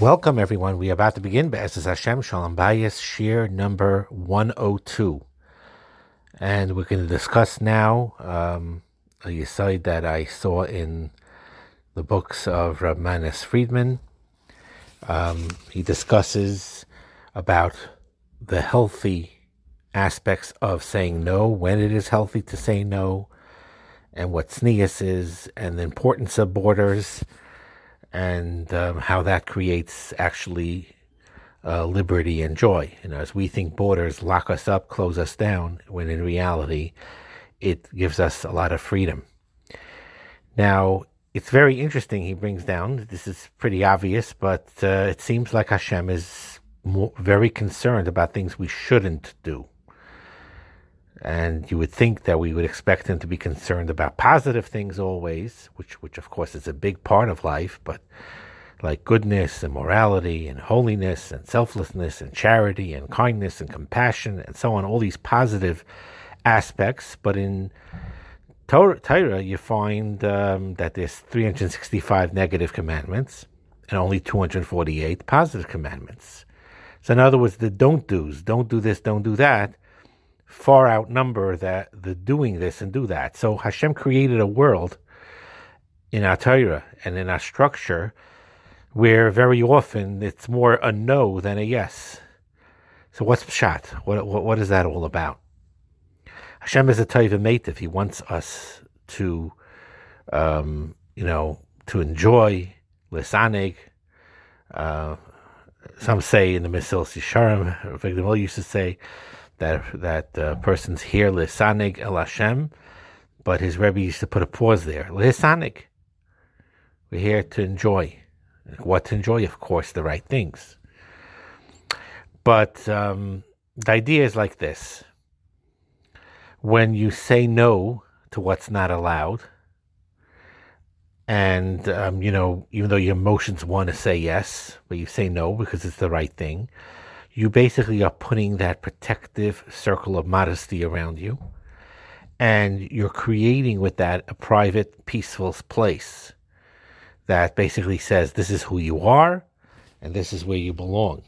Welcome, everyone. We are about to begin B'ezras Hashem Shalom Bayis Shiur number 102. And we're going to discuss now um, a Yisoid that I saw in the books of Rab Friedman. Um, he discusses about the healthy aspects of saying no, when it is healthy to say no, and what tznius is, and the importance of borders and um, how that creates actually uh, liberty and joy. You know, as we think borders lock us up, close us down, when in reality, it gives us a lot of freedom. Now, it's very interesting. He brings down this is pretty obvious, but uh, it seems like Hashem is more, very concerned about things we shouldn't do. And you would think that we would expect them to be concerned about positive things always, which, which of course is a big part of life, but like goodness and morality and holiness and selflessness and charity and kindness and compassion and so on, all these positive aspects. But in Torah, you find um, that there's 365 negative commandments and only 248 positive commandments. So, in other words, the don't do's, don't do this, don't do that, far outnumber that the doing this and do that. So Hashem created a world in our Torah and in our structure where very often it's more a no than a yes. So what's pshat? What, what, what is that all about? Hashem is a taiva If He wants us to, um, you know, to enjoy lisanig. Uh, some say in the Mesilas Yesharim, Victor used to say, that that uh, person's here lisanig el Hashem, but his Rebbe used to put a pause there. Lisanig. We're here to enjoy. What to enjoy? Of course, the right things. But um, the idea is like this: when you say no to what's not allowed, and um, you know, even though your emotions want to say yes, but you say no because it's the right thing you basically are putting that protective circle of modesty around you. And you're creating with that a private, peaceful place that basically says this is who you are and this is where you belong.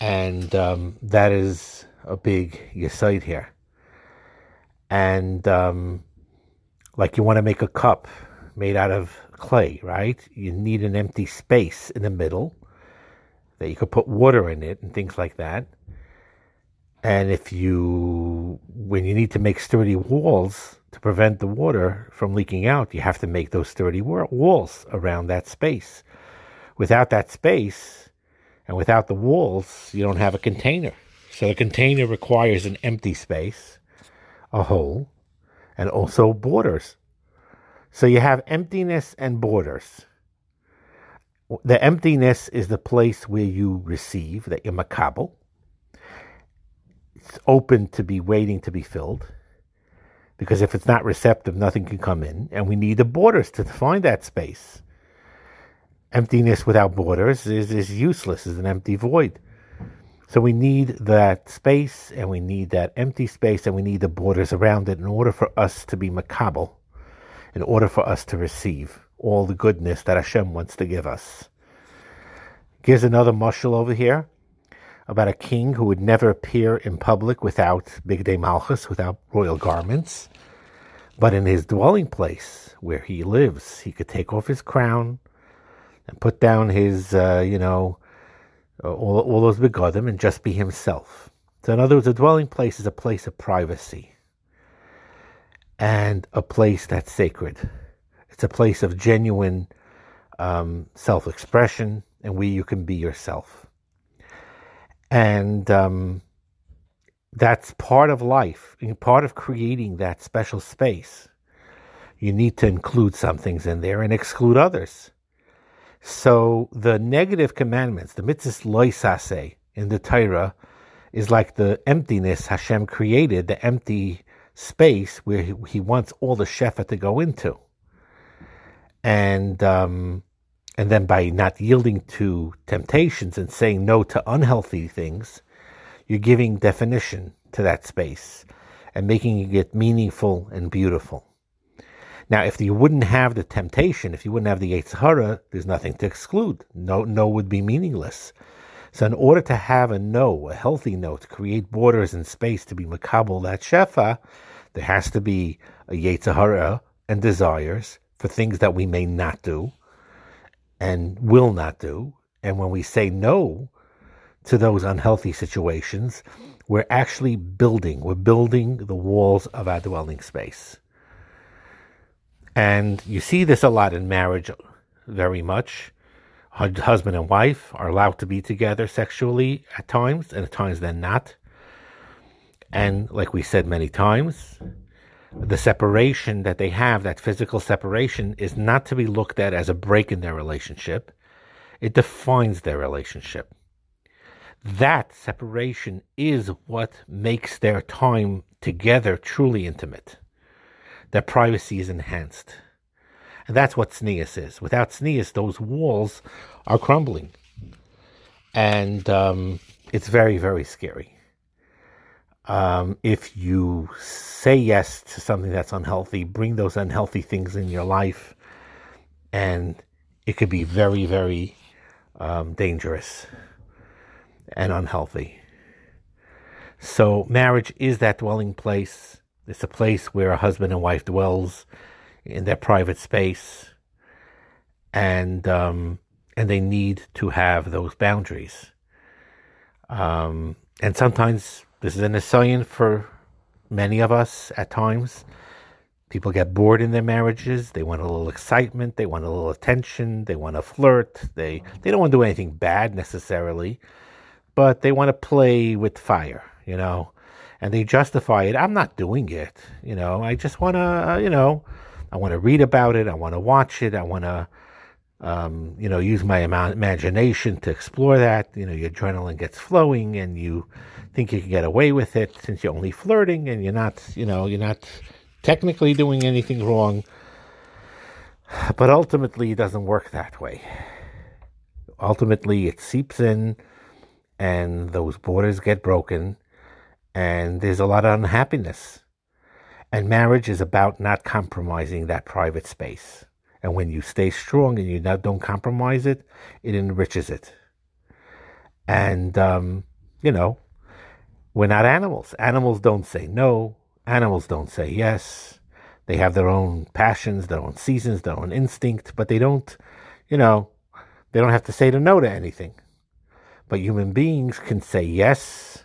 And um, that is a big yesod here. And um, like you want to make a cup made out of clay, right? You need an empty space in the middle that you could put water in it and things like that. And if you, when you need to make sturdy walls to prevent the water from leaking out, you have to make those sturdy walls around that space. Without that space and without the walls, you don't have a container. So the container requires an empty space, a hole, and also borders. So you have emptiness and borders the emptiness is the place where you receive, that you're makabel. It's open to be waiting to be filled. Because if it's not receptive, nothing can come in. And we need the borders to define that space. Emptiness without borders is, is useless, is an empty void. So we need that space and we need that empty space and we need the borders around it in order for us to be makabel, in order for us to receive all the goodness that Hashem wants to give us. Gives another mushal over here about a king who would never appear in public without bigdei malchus, without royal garments. But in his dwelling place, where he lives, he could take off his crown and put down his, uh, you know, all, all those begodim and just be himself. So, in other words, a dwelling place is a place of privacy and a place that's sacred. It's a place of genuine um, self expression and where you can be yourself. And um, that's part of life, and part of creating that special space. You need to include some things in there and exclude others. So the negative commandments, the mitzvahs loisase in the Torah, is like the emptiness Hashem created, the empty space where he, he wants all the shefa to go into and um, and then by not yielding to temptations and saying no to unhealthy things, you're giving definition to that space and making it meaningful and beautiful. Now, if you wouldn't have the temptation, if you wouldn't have the Yetzer Hara, there's nothing to exclude. No, no would be meaningless. So, in order to have a no, a healthy no, to create borders and space to be makabel that shefa, there has to be a Yetzer Hara and desires for things that we may not do and will not do. And when we say no to those unhealthy situations, we're actually building, we're building the walls of our dwelling space. And you see this a lot in marriage, very much. Husband and wife are allowed to be together sexually at times, and at times they're not. And like we said many times, the separation that they have, that physical separation, is not to be looked at as a break in their relationship. It defines their relationship. That separation is what makes their time together truly intimate their privacy is enhanced. And that's what tznius is. Without tznius, those walls are crumbling. And um, it's very, very scary. Um, if you say yes to something that's unhealthy, bring those unhealthy things in your life, and it could be very, very um, dangerous and unhealthy. So, marriage is that dwelling place it's a place where a husband and wife dwells in their private space, and um, and they need to have those boundaries. Um, and sometimes this is a nisayon for many of us at times. People get bored in their marriages. They want a little excitement. They want a little attention. They want to flirt. They they don't want to do anything bad necessarily, but they want to play with fire. You know, and they justify it. I'm not doing it. You know, I just want to, uh, you know, I want to read about it. I want to watch it. I want to, um, you know, use my imagination to explore that. You know, your adrenaline gets flowing and you think you can get away with it since you're only flirting and you're not, you know, you're not technically doing anything wrong. But ultimately, it doesn't work that way. Ultimately, it seeps in and those borders get broken and there's a lot of unhappiness. And marriage is about not compromising that private space. And when you stay strong and you not, don't compromise it, it enriches it. And, um, you know, we're not animals. Animals don't say no. Animals don't say yes. They have their own passions, their own seasons, their own instinct, but they don't, you know, they don't have to say no to anything. But human beings can say yes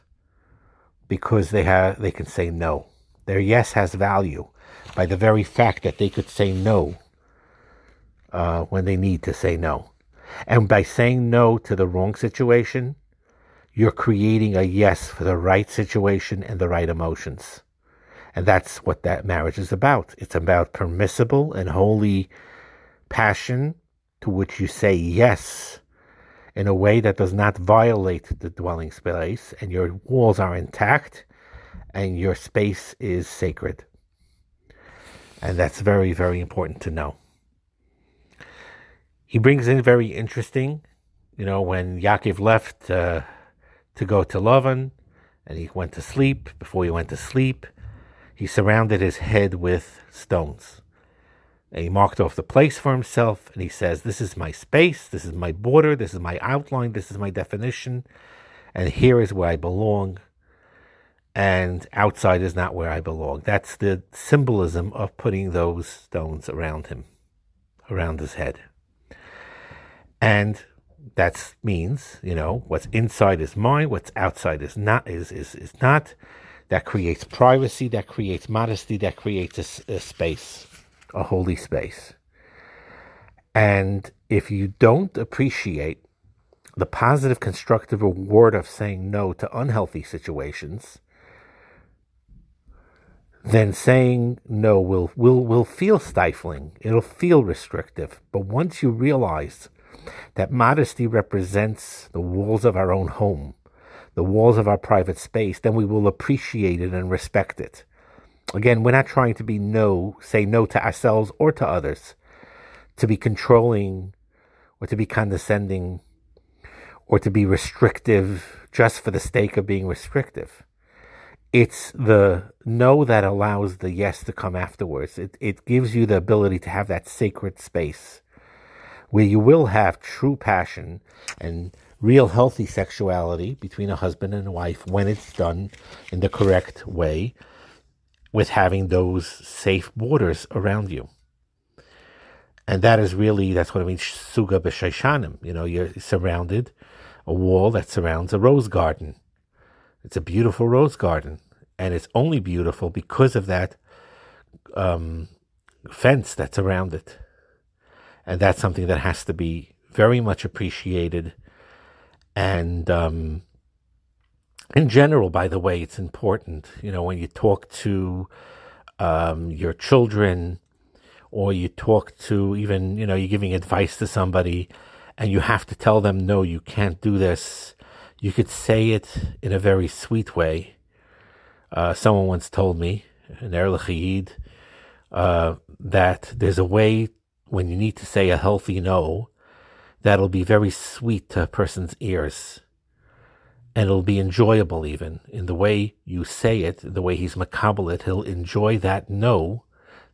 because they have they can say no. Their yes has value by the very fact that they could say no uh, when they need to say no. And by saying no to the wrong situation, you're creating a yes for the right situation and the right emotions. And that's what that marriage is about. It's about permissible and holy passion to which you say yes in a way that does not violate the dwelling space, and your walls are intact, and your space is sacred. And that's very, very important to know. He brings in very interesting, you know, when Yaakov left uh, to go to Lavan, and he went to sleep. Before he went to sleep, he surrounded his head with stones. And he marked off the place for himself and he says, This is my space, this is my border, this is my outline, this is my definition, and here is where I belong. And outside is not where I belong. That's the symbolism of putting those stones around him, around his head. And that means, you know, what's inside is mine, what's outside is not is is, is not. That creates privacy, that creates modesty, that creates a, a space a holy space. And if you don't appreciate the positive, constructive reward of saying no to unhealthy situations, then saying no will, will, will feel stifling. It'll feel restrictive. But once you realize that modesty represents the walls of our own home, the walls of our private space, then we will appreciate it and respect it. Again, we're not trying to be no, say no to ourselves or to others, to be controlling or to be condescending or to be restrictive just for the sake of being restrictive. it's the no that allows the yes to come afterwards. It, it gives you the ability to have that sacred space where you will have true passion and real healthy sexuality between a husband and a wife when it's done in the correct way with having those safe borders around you. And that is really, that's what I mean, suga b'shaishanim. You know, you're surrounded, a wall that surrounds a rose garden. It's a beautiful rose garden. And it's only beautiful because of that um, fence that's around it. And that's something that has to be very much appreciated. And um, in general, by the way, it's important, you know, when you talk to um, your children, or you talk to even, you know, you're giving advice to somebody and you have to tell them, no, you can't do this. You could say it in a very sweet way. Uh, someone once told me, an Erlich uh, that there's a way when you need to say a healthy no that'll be very sweet to a person's ears. And it'll be enjoyable even in the way you say it, the way he's makabel it. He'll enjoy that no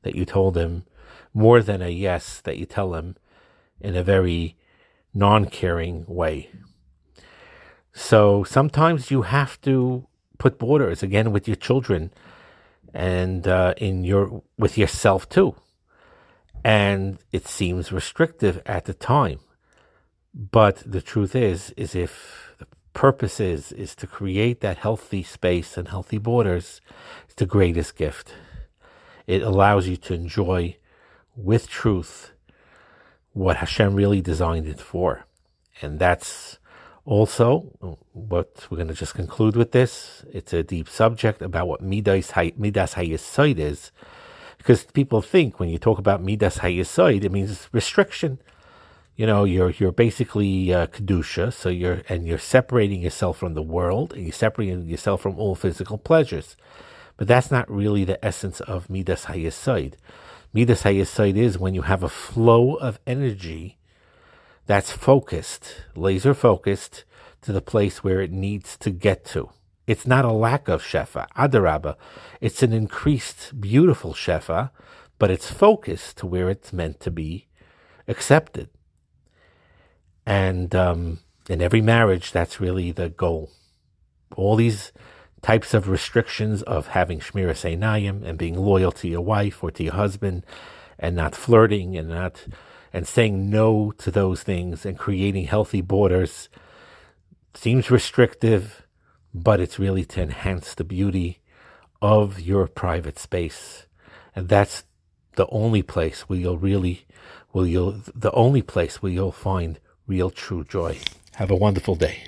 that you told him more than a yes that you tell him in a very non caring way. So sometimes you have to put borders again with your children and uh, in your with yourself too. And it seems restrictive at the time. But the truth is, is if the purpose is, is to create that healthy space and healthy borders, it's the greatest gift. It allows you to enjoy with truth what Hashem really designed it for. And that's also what we're going to just conclude with this. It's a deep subject about what Midas, Midas is. Because people think when you talk about Midas Hayesod, it means restriction. You know, you're you're basically uh, kedusha, so you're and you're separating yourself from the world, and you're separating yourself from all physical pleasures. But that's not really the essence of Midas Hayesod. Midas Hayesod is when you have a flow of energy that's focused, laser focused, to the place where it needs to get to. It's not a lack of Shefa, Adarabba. It's an increased, beautiful Shefa, but it's focused to where it's meant to be accepted. And um, in every marriage, that's really the goal. All these types of restrictions of having Shmiras Einayim and being loyal to your wife or to your husband and not flirting and not and saying no to those things and creating healthy borders seems restrictive, but it's really to enhance the beauty of your private space. And that's the only place where you'll really where you'll the only place where you'll find real true joy. Have a wonderful day.